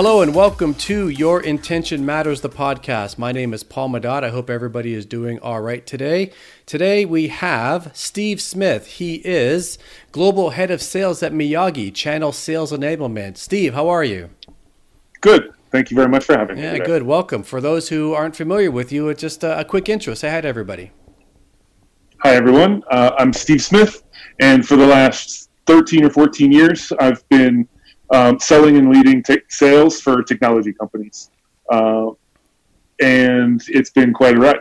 Hello and welcome to Your Intention Matters, the podcast. My name is Paul Madot. I hope everybody is doing all right today. Today we have Steve Smith. He is Global Head of Sales at Miyagi, Channel Sales Enablement. Steve, how are you? Good. Thank you very much for having me. Yeah, good. Welcome. For those who aren't familiar with you, it's just a, quick intro. Say hi to everybody. Hi, everyone. Uh, I'm Steve Smith, and for the last 13 or 14 years, I've been um, selling and leading t- sales for technology companies. Uh, and it's been quite a ride.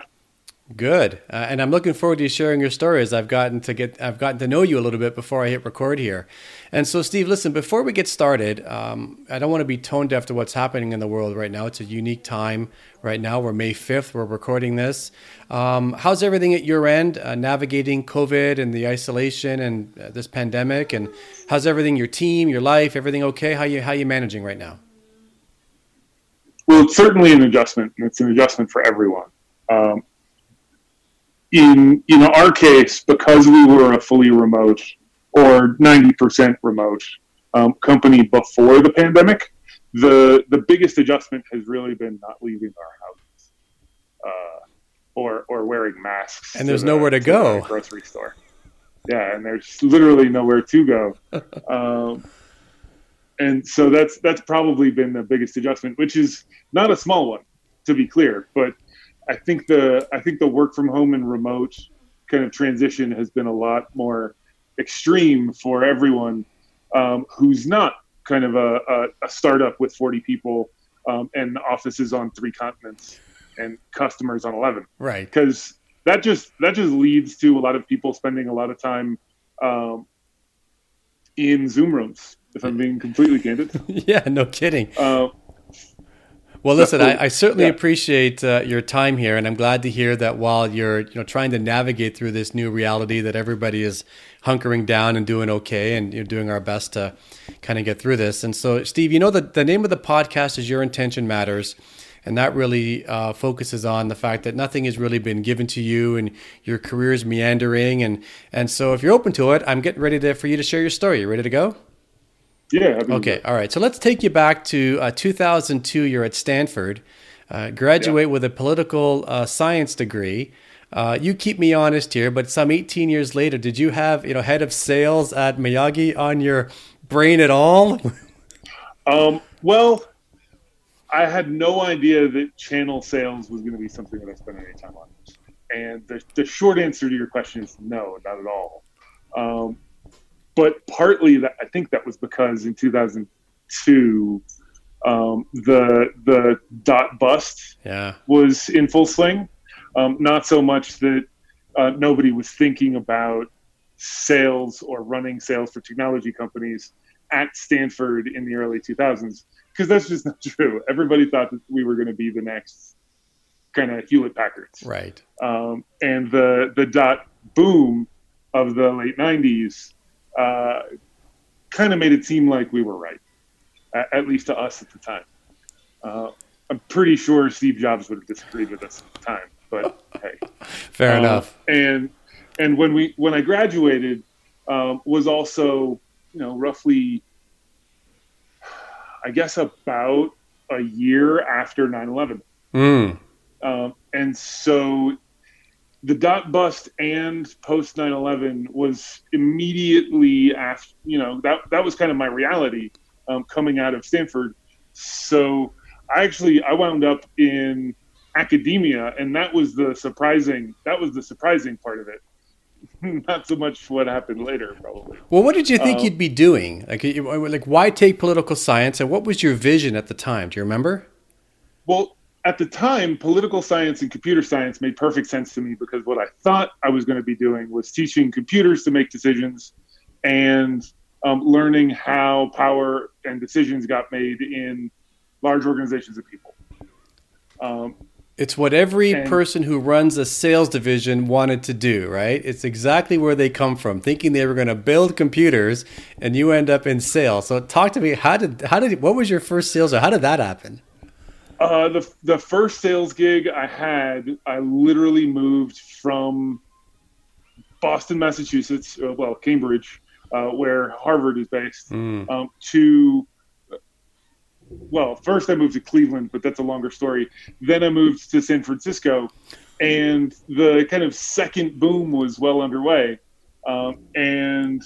Good, uh, and I'm looking forward to sharing your stories. I've gotten to get, I've gotten to know you a little bit before I hit record here. And so, Steve, listen, before we get started, um, I don't want to be tone deaf to what's happening in the world right now. It's a unique time right now. We're May 5th. We're recording this. Um, how's everything at your end, uh, navigating COVID and the isolation and uh, this pandemic? And how's everything, your team, your life, everything okay? How you how you managing right now? Well, it's certainly an adjustment, it's an adjustment for everyone. Um, in in our case, because we were a fully remote or ninety percent remote um, company before the pandemic, the the biggest adjustment has really been not leaving our houses uh, or or wearing masks. And there's to nowhere to, to go. grocery store. Yeah, and there's literally nowhere to go. um, and so that's that's probably been the biggest adjustment, which is not a small one, to be clear. But I think the I think the work from home and remote kind of transition has been a lot more extreme for everyone um, who's not kind of a, a, a startup with 40 people um, and offices on three continents and customers on 11 right. Because that just that just leads to a lot of people spending a lot of time um, in zoom rooms if i'm being completely candid. Yeah no kidding. Uh, well, listen, I, I certainly yeah. appreciate uh, your time here, and I'm glad to hear that while you're you know trying to navigate through this new reality, that everybody is hunkering down and doing okay, and you're doing our best to kind of get through this. And so, Steve, you know the the name of the podcast is Your Intention Matters, and that really uh, focuses on the fact that nothing has really been given to you, and your career is meandering, and and so if you're open to it, I'm getting ready to for you to share your story. You ready to go? Yeah. Okay. All right. So let's take you back to uh, 2002. You're at Stanford, uh, graduate yeah. with a political uh, science degree. Uh, you keep me honest here, but some 18 years later, did you have you know head of sales at Miyagi on your brain at all? um, well, I had no idea that channel sales was going to be something that I spent any time on. And the, the short answer to your question is no, not at all. Um, but partly that I think that was because in 2002 um, the the dot bust yeah. was in full swing. Um, not so much that uh, nobody was thinking about sales or running sales for technology companies at Stanford in the early 2000s because that's just not true. Everybody thought that we were going to be the next kind of Hewlett Packard, right? Um, and the the dot boom of the late 90s uh, kind of made it seem like we were right, at, at least to us at the time. Uh, I'm pretty sure Steve Jobs would have disagreed with us at the time, but hey, fair uh, enough. And and when we when I graduated um, was also you know roughly, I guess about a year after 9/11. Mm. Um, and so the dot bust and post 9-11 was immediately after you know that that was kind of my reality um, coming out of stanford. So i actually i wound up in academia and that was the surprising that was the surprising part of it. Not so much what happened later probably. Well what did you think um, you'd be doing? Like like why take political science and what was your vision at the time? Do you remember? Well at the time, political science and computer science made perfect sense to me because what I thought I was going to be doing was teaching computers to make decisions and um, learning how power and decisions got made in large organizations of people. Um, It's what every and, person who runs a sales division wanted to do, right? It's exactly where they come from, thinking they were going to build computers, and you end up in sales. So, talk to me. How did how did what was your first sales? Or how did that happen? Uh, the the first sales gig I had, I literally moved from Boston, Massachusetts, uh, well, Cambridge, uh, where Harvard is based, mm. um, to well, first I moved to Cleveland, but that's a longer story. Then I moved to San Francisco, and the kind of second boom was well underway. Um, and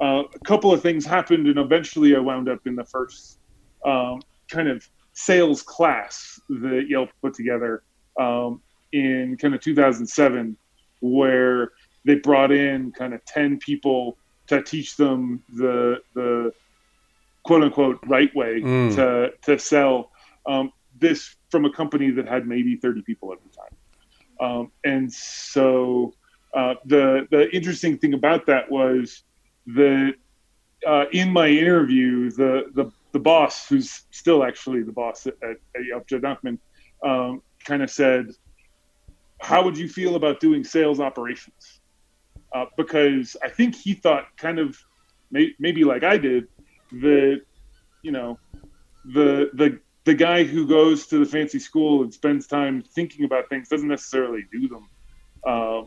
uh, a couple of things happened, and eventually I wound up in the first um, kind of sales class that Yelp put together um, in kind of 2007, where they brought in kind of 10 people to teach them the the quote unquote right way mm. to to sell um, this from a company that had maybe 30 people at the time. Um, and so uh, the the interesting thing about that was that uh, in my interview, the the the boss, who's still actually the boss at, at, at um, kind of said, "How would you feel about doing sales operations?" Uh, because I think he thought, kind of, may, maybe like I did, that you know, the the the guy who goes to the fancy school and spends time thinking about things doesn't necessarily do them uh,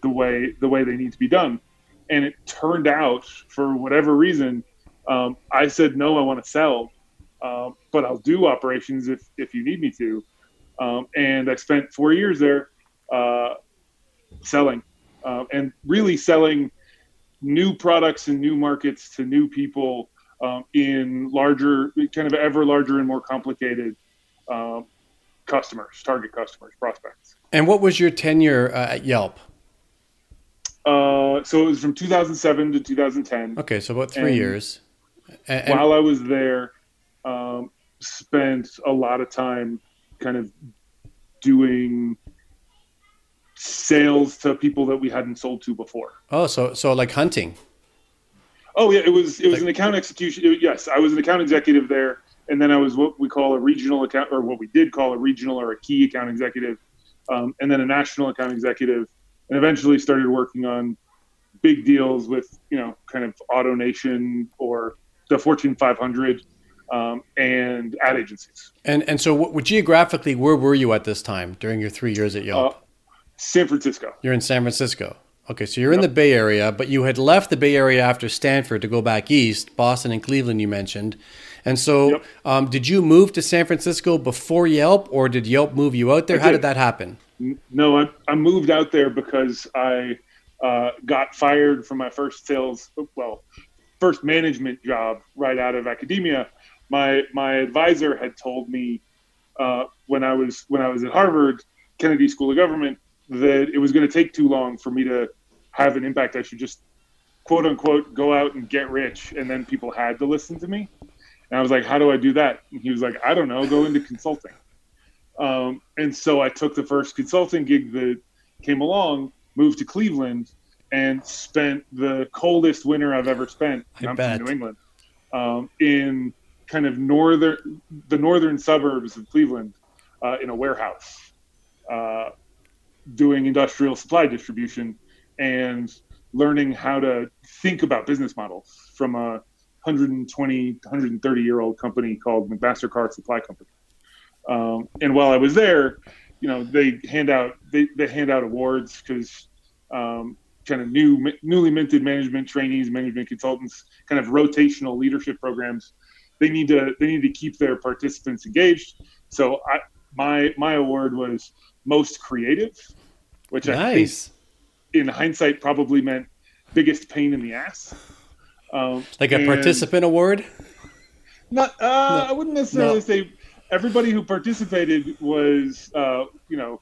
the way the way they need to be done. And it turned out, for whatever reason, um, I said, no, I want to sell, uh, but I'll do operations if, if you need me to. Um, and I spent four years there uh, selling uh, and really selling new products and new markets to new people um, in larger, kind of ever larger and more complicated um, customers, target customers, prospects. And what was your tenure uh, at Yelp? Uh, so it was from 2007 to 2010. Okay, so about three and years. And, and while I was there, um, spent a lot of time kind of doing sales to people that we hadn't sold to before. Oh, so so like hunting. Oh yeah, it was it was like, an account execution. It, yes, I was an account executive there, and then I was what we call a regional account, or what we did call a regional or a key account executive, um, and then a national account executive, and eventually started working on big deals with you know kind of AutoNation or the Fortune 500 um, and ad agencies. And and so, what, geographically, where were you at this time during your three years at Yelp? Uh, San Francisco. You're in San Francisco. Okay, so you're yep. in the Bay Area, but you had left the Bay Area after Stanford to go back east, Boston and Cleveland. You mentioned, and so yep. um, did you move to San Francisco before Yelp, or did Yelp move you out there? How did. did that happen? No, I, I moved out there because I uh, got fired from my first sales, well, first management job right out of academia. My my advisor had told me uh, when I was when I was at Harvard Kennedy School of Government that it was going to take too long for me to have an impact. I should just quote unquote go out and get rich, and then people had to listen to me. And I was like, "How do I do that?" And he was like, "I don't know. Go into consulting." Um, and so I took the first consulting gig that came along, moved to Cleveland, and spent the coldest winter I've ever spent. I I'm bet. from New England, um, in kind of northern the northern suburbs of Cleveland, uh, in a warehouse, uh, doing industrial supply distribution and learning how to think about business models from a 120 130 year old company called McMaster-Carr Supply Company. Um, and while I was there, you know, they hand out they, they hand out awards because um, kind of new newly minted management trainees, management consultants, kind of rotational leadership programs. They need to they need to keep their participants engaged. So I, my my award was most creative, which nice. I think in hindsight probably meant biggest pain in the ass. Um, like a participant award? Not, uh, no. I wouldn't necessarily no. say everybody who participated was, uh, you know,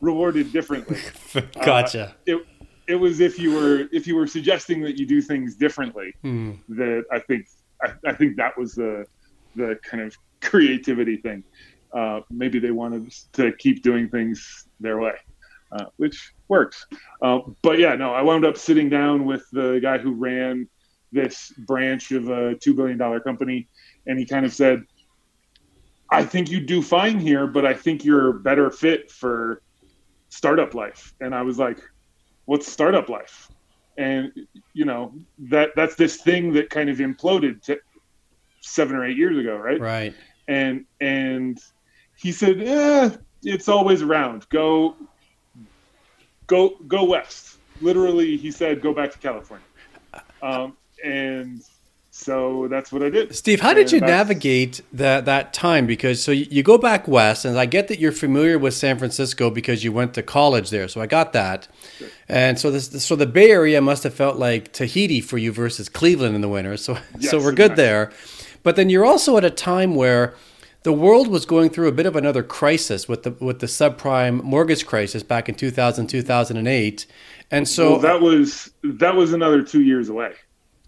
rewarded differently. gotcha. Uh, it, it was if you were if you were suggesting that you do things differently hmm. that I think I, I, think that was the the kind of creativity thing. Uh, maybe they wanted to keep doing things their way, uh, which works. Uh, but yeah, no, I wound up sitting down with the guy who ran this branch of a two billion dollar company, and he kind of said, I think you do fine here, but I think you're a better fit for startup life. And I was like, what's startup life? And you know that that's this thing that kind of imploded to seven or eight years ago, right? Right. And and he said, eh, it's always around. Go go go west. Literally, he said, go back to California. Um, and so that's what I did. Steve, how did you navigate that that time? Because so you, you, go back west, and I get that you're familiar with San Francisco because you went to college there. So I got that. Sure. And so this, so the Bay Area must have felt like Tahiti for you versus Cleveland in the winter. So yes, so we're good exactly. there. But then you're also at a time where the world was going through a bit of another crisis with the with the subprime mortgage crisis back in 2000 2008 and so well, that was that was another 2 years away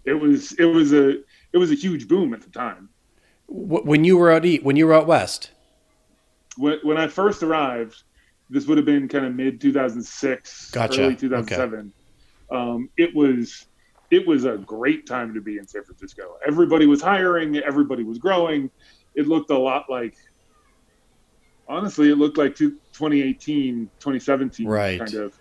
it was it was a it was a huge boom at the time. When you were out eat, when you were out west. When, when I first arrived, this would have been kind of mid 2006, gotcha. early 2007. Okay. Um, it was it was a great time to be in San Francisco. Everybody was hiring, everybody was growing. It looked a lot like honestly, it looked like 2018, 2017 right. kind of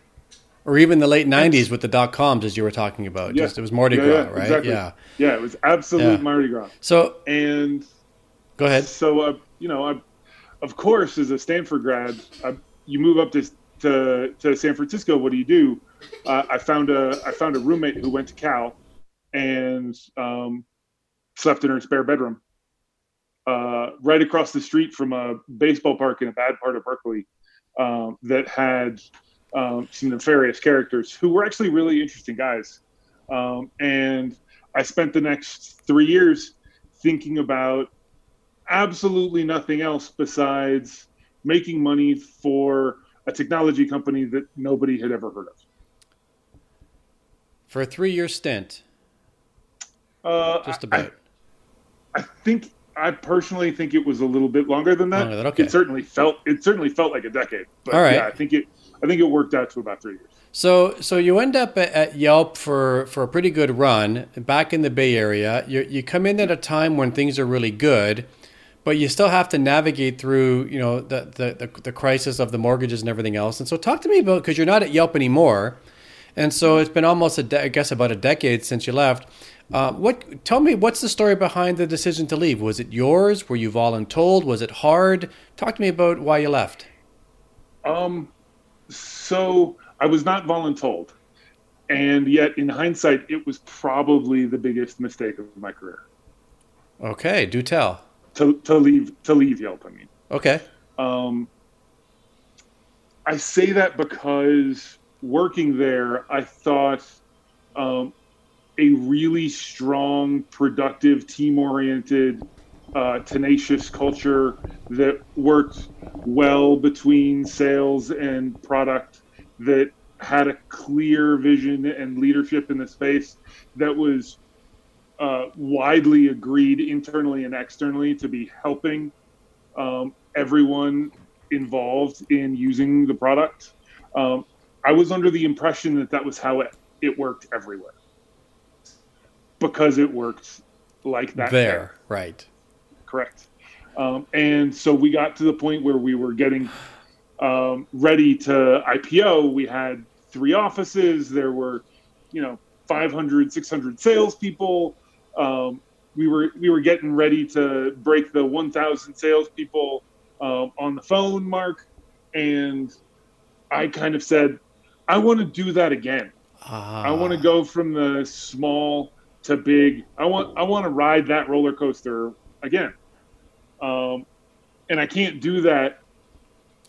or even the late '90s with the dot coms, as you were talking about. Yeah. Just it was Mardi yeah, Gras, yeah, right? Exactly. Yeah, yeah, it was absolute Mardi Gras. So and go ahead. So uh, you know, I, of course, as a Stanford grad, I, you move up to, to to San Francisco. What do you do? Uh, I found a I found a roommate who went to Cal and um, slept in her spare bedroom, uh, right across the street from a baseball park in a bad part of Berkeley um, that had um, some nefarious characters who were actually really interesting guys. Um, and I spent the next three years thinking about absolutely nothing else besides making money for a technology company that nobody had ever heard of. For a three year stint? Uh, Just about. I, I, think I personally think it was a little bit longer than that. Longer than, okay. It certainly felt it certainly felt like a decade. But All right. yeah, I think it I think it worked out to about three years. So, so you end up at, Yelp for, for a pretty good run back in the Bay Area. You, you come in at a time when things are really good, but you still have to navigate through, you know, the, the, the, the crisis of the mortgages and everything else. And so, talk to me about because you're not at Yelp anymore, and so it's been almost a de- I guess about a decade since you left. Uh, what? Tell me, what's the story behind the decision to leave? Was it yours? Were you voluntold? Was it hard? Talk to me about why you left. Um, so I was not voluntold. And yet, in hindsight, it was probably the biggest mistake of my career. Okay, do tell. To, to leave to leave Yelp, I mean. Okay. Um, I say that because working there, I thought um, a really strong, productive, team-oriented uh, tenacious culture that worked well between sales and product, that had a clear vision and leadership in the space that was uh, widely agreed internally and externally to be helping um, everyone involved in using the product. Um, I was under the impression that that was how it, it worked everywhere because it worked like that there, there. right correct. Um, and so we got to the point where we were getting um, ready to IPO. We had three offices. There were, you know, 500, 600 salespeople. Um, we were we were getting ready to break the 1,000 salespeople um, on the phone mark, and I kind of said, I want to do that again. Ah. I want to go from the small to big. I want I want to ride that roller coaster again. Um, and I can't do that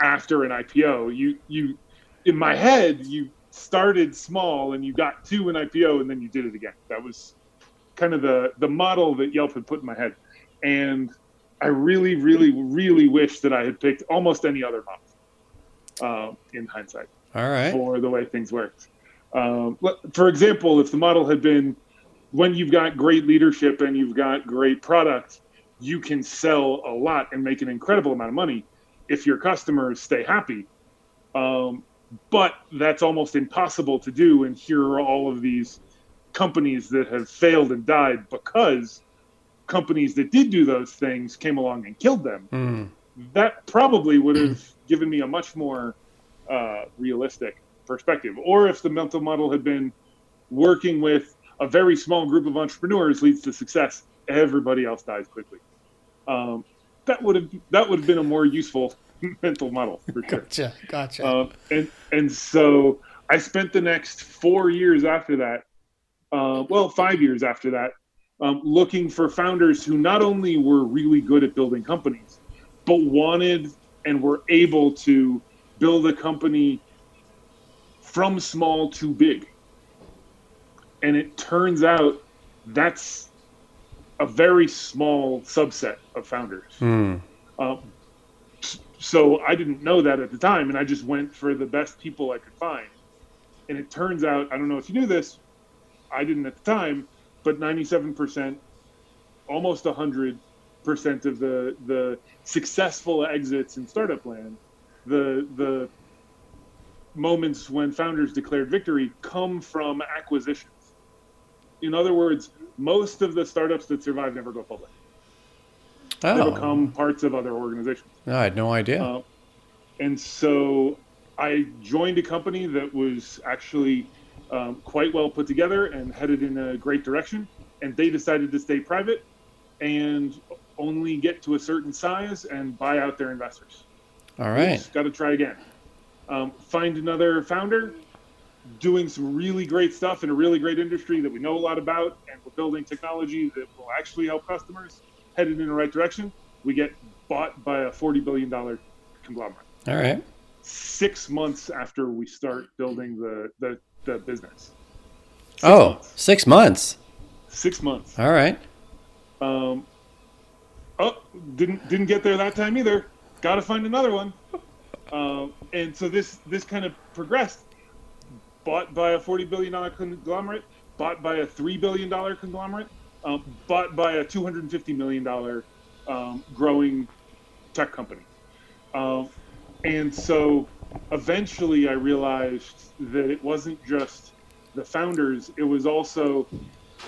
after an IPO. You you in my head you started small and you got to an IPO and then you did it again. That was kind of the the model that Yelp had put in my head, and I really, really, really wish that I had picked almost any other model uh, in hindsight. All right. For the way things worked. Um, for example, if the model had been when you've got great leadership and you've got great product, you can sell a lot and make an incredible amount of money if your customers stay happy. Um, but that's almost impossible to do. And here are all of these companies that have failed and died because companies that did do those things came along and killed them, mm. that probably would have given me a much more uh, realistic perspective. Or if the mental model had been working with a very small group of entrepreneurs leads to success, everybody else dies quickly. Um, that would have that would have been a more useful mental model for sure. Gotcha, gotcha. Uh, and and so I spent the next four years after that, uh, well, five years after that, um, looking for founders who not only were really good at building companies, but wanted and were able to build a company from small to big. And it turns out that's a very small subset of founders. Mm. Um, so I didn't know that at the time, and I just went for the best people I could find. And it turns out, I don't know if you knew this, I didn't at the time, but 97%, almost 100% of the the successful exits in startup land, the the moments when founders declared victory come from acquisitions. In other words, most of the startups that survive never go public. Oh. They become parts of other organizations. No, I had no idea. Uh, and so I joined a company that was actually um, quite well put together and headed in a great direction. And they decided to stay private and only get to a certain size and buy out their investors. All right. Got to try again. Um, find another founder doing some really great stuff in a really great industry that we know a lot about, and we're building technology that will actually help customers headed in the right direction. We get bought by a $40 billion conglomerate. All right. Six months after we start building the, the, the business. Six oh, months. six months. Six months. All right. Um, oh, didn't didn't get there that time either. Got to find another one. Um, and so this this kind of progressed. Bought by a forty billion dollar conglomerate. Bought by a three billion dollar conglomerate. Um, bought by a two hundred and fifty million dollar um, growing tech company. Um, and so eventually I realized that it wasn't just the founders, it was also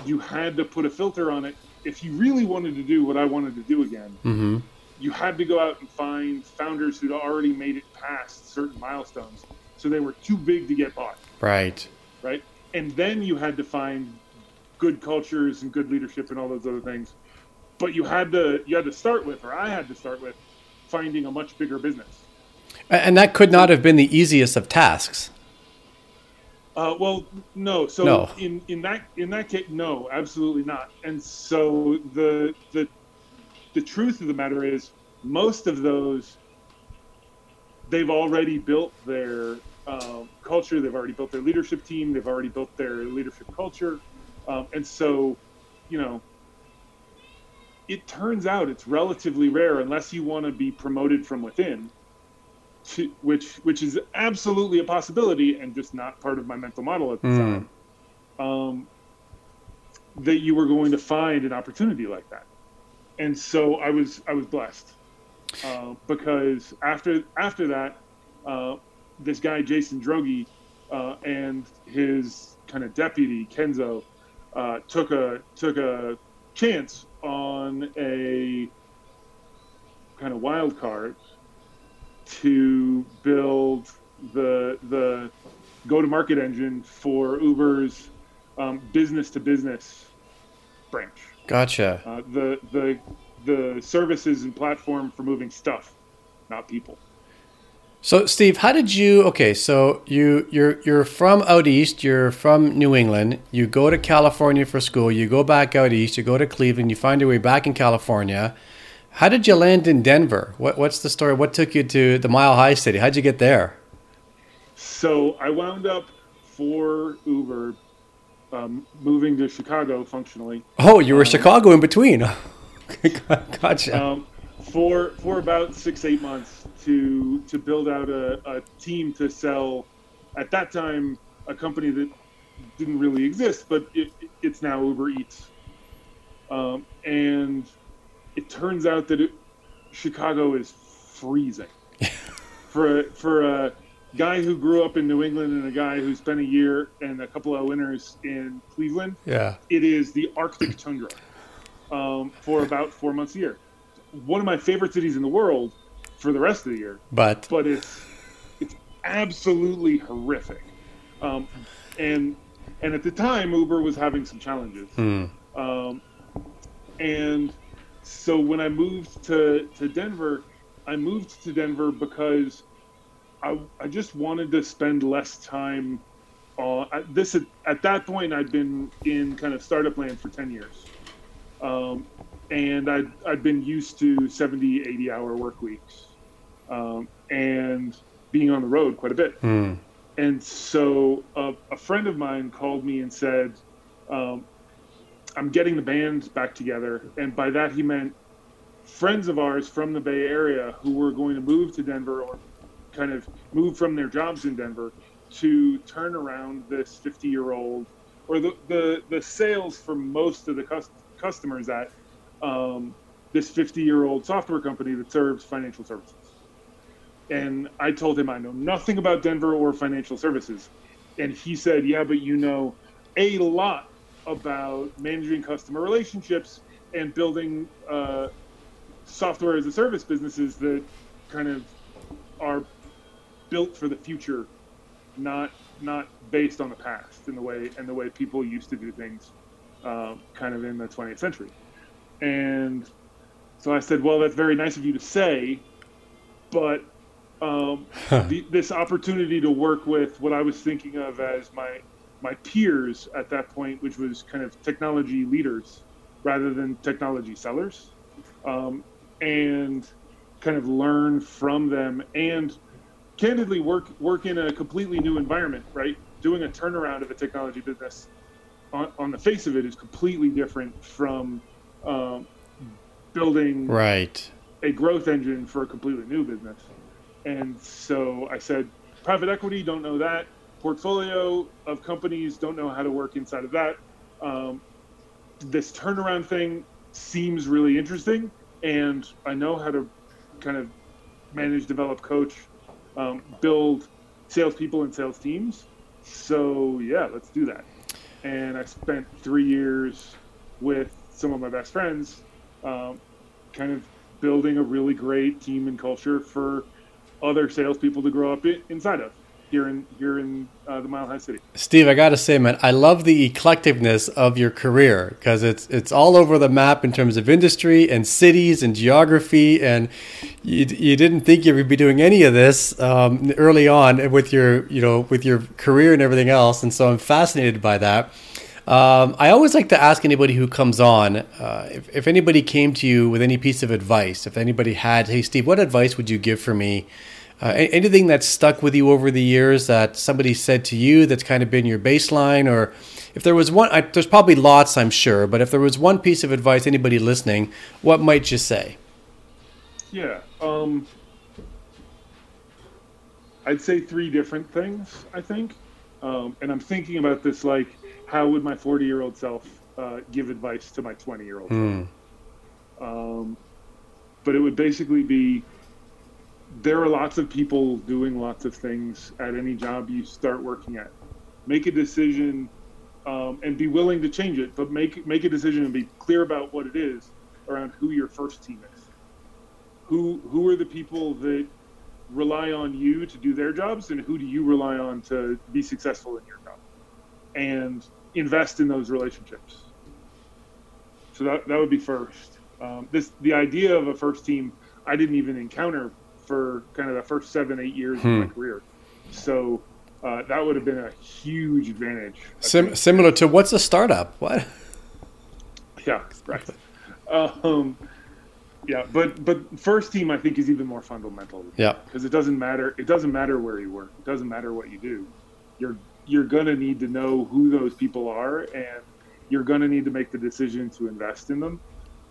you had to put a filter on it. If you really wanted to do what I wanted to do again, mm-hmm. you had to go out and find founders who'd already made it past certain milestones. So they were too big to get bought. Right. Right. And then you had to find good cultures and good leadership and all those other things. But you had to you had to start with, or I had to start with, finding a much bigger business. And that could not have been the easiest of tasks. Uh, well, no. So no. in in that in that case, no, absolutely not. And so the the the truth of the matter is, most of those they've already built their um, culture. They've already built their leadership team. They've already built their leadership culture. Um, and so, you know, it turns out it's relatively rare unless you want to be promoted from within to, which which is absolutely a possibility and just not part of my mental model at the Mm. time. Um, that you were going to find an opportunity like that, and so I was I was blessed uh, because after after that, uh, this guy Jason Droege uh, and his kind of deputy Kenzo uh, took a took a chance on a kind of wild card to build the the go to market engine for Uber's business to business branch. Gotcha. Uh, the the the services and platform for moving stuff, not people. So, Steve, how did you? Okay, so you you're you're from out east. You're from New England. You go to California for school. You go back out east. You go to Cleveland. You find your way back in California. How did you land in Denver? What what's the story? What took you to the Mile High City? How'd you get there? So I wound up for Uber, um, moving to Chicago functionally. Oh, you were Um, Chicago in between. gotcha. um, for for about six eight months to to build out a, a team to sell at that time a company that didn't really exist but it, it's now uber eats um, and it turns out that it, chicago is freezing for a, for a guy who grew up in new england and a guy who spent a year and a couple of winters in cleveland yeah. it is the arctic tundra um, for about four months a year. One of my favorite cities in the world for the rest of the year. But but it's it's absolutely horrific. Um, and and at the time, Uber was having some challenges. hmm. Um, and so when I moved to, to Denver, I moved to Denver because I, I just wanted to spend less time at this. At, at that point, I'd been in kind of startup land for 10 years. Um, and I'd, I'd been used to 70, 80 hour work weeks um, and being on the road quite a bit. Hmm. And so uh, a friend of mine called me and said, um, I'm getting the band back together. And by that, he meant friends of ours from the Bay Area who were going to move to Denver or kind of move from their jobs in Denver to turn around this 50 year old or the, the, the sales for most of the cus- customers at um, this 50 year old software company that serves financial services. And I told him I know nothing about Denver or financial services. And he said, Yeah, but you know a lot about managing customer relationships and building uh, software as a service businesses that kind of are built for the future, not not based on the past in the way and the way people used to do things, um, kind of in the 20th century. And so I said, "Well, that's very nice of you to say, but um, the, this opportunity to work with what I was thinking of as my my peers at that point, which was kind of technology leaders rather than technology sellers, um, and kind of learn from them and candidly work work in a completely new environment. Right, doing a turnaround of a technology business on, on the face of it is completely different from um, building Right. a growth engine for a completely new business. And so I said, private equity, don't know that. Portfolio of companies, don't know how to work inside of that. Um, this turnaround thing seems really interesting, and I know how to kind of manage, develop, coach, um, build salespeople and sales teams. So yeah, let's do that. And I spent three years with some of my best friends, um, kind of building a really great team and culture for other salespeople to grow up inside of here in here in uh, the Mile High City. Steve, I got to say, man, I love the eclecticness of your career because it's it's all over the map in terms of industry and cities and geography, and you, you didn't think you would be doing any of this um, early on with your you know with your career and everything else, and so I'm fascinated by that. Um, I always like to ask anybody who comes on uh, if, if anybody came to you with any piece of advice, if anybody had, hey, Steve, what advice would you give for me? Uh, anything that's stuck with you over the years that somebody said to you that's kind of been your baseline, or if there was one, I, there's probably lots, I'm sure, but if there was one piece of advice, anybody listening, what might you say? Yeah. Um, I'd say three different things, I think. Um, and I'm thinking about this like, how would my 40 year old self uh, give advice to my 20 year old Hmm. Um, but it would basically be there are lots of people doing lots of things at any job you start working at. Make a decision um, and be willing to change it, but make make a decision and be clear about what it is around who your first team is. Who who are the people that rely on you to do their jobs, and who do you rely on to be successful in your job? And invest in those relationships. So that that would be first. Um, this the idea of a first team I didn't even encounter for kind of the first seven eight years of my Hmm. career. So uh, that would have been a huge advantage. Sim- similar to what's a startup? What? Yeah, right. Um, yeah, but but first team I think is even more fundamental Yeah. because it doesn't matter. It doesn't matter where you work. It doesn't matter what you do. You're you're gonna need to know who those people are, and you're gonna need to make the decision to invest in them.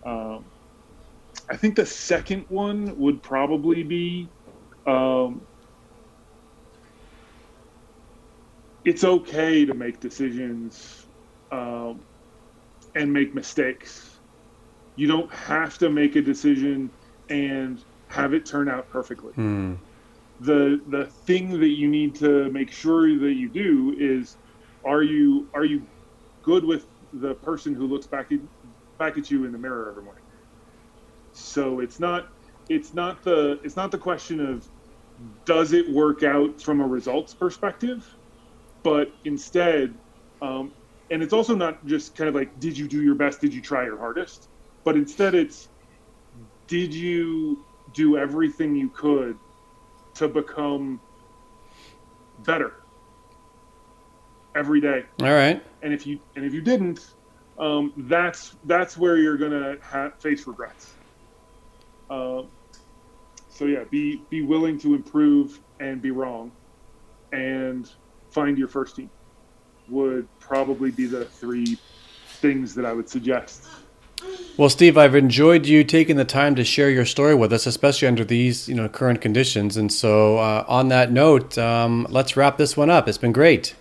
Um, I think the second one would probably be. Um, it's okay to make decisions um, and make mistakes. You don't have to make a decision and have it turn out perfectly Hmm. the the thing that you need to make sure that you do is are you are you good with the person who looks back at, back at you in the mirror every morning. So it's not it's not the it's not the question of does it work out from a results perspective, but instead, um, and it's also not just kind of like did you do your best, did you try your hardest, but instead it's did you do everything you could to become better every day. All right. And if you and if you didn't, um, that's that's where you're gonna ha- face regrets. Uh, so yeah, be be willing to improve and be wrong, and find your first team. Would probably be the three things that I would suggest. Well, Steve, I've enjoyed you taking the time to share your story with us, especially under these you know current conditions. And so, uh, on that note, um, let's wrap this one up. It's been great.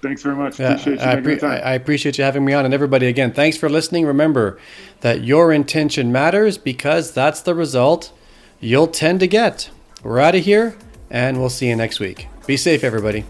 Thanks very much. Yeah, appreciate I, pre- I, appreciate you having me on. And everybody, again, thanks for listening. Remember that your intention matters because that's the result you'll tend to get. We're out of here, and we'll see you next week. Be safe, everybody.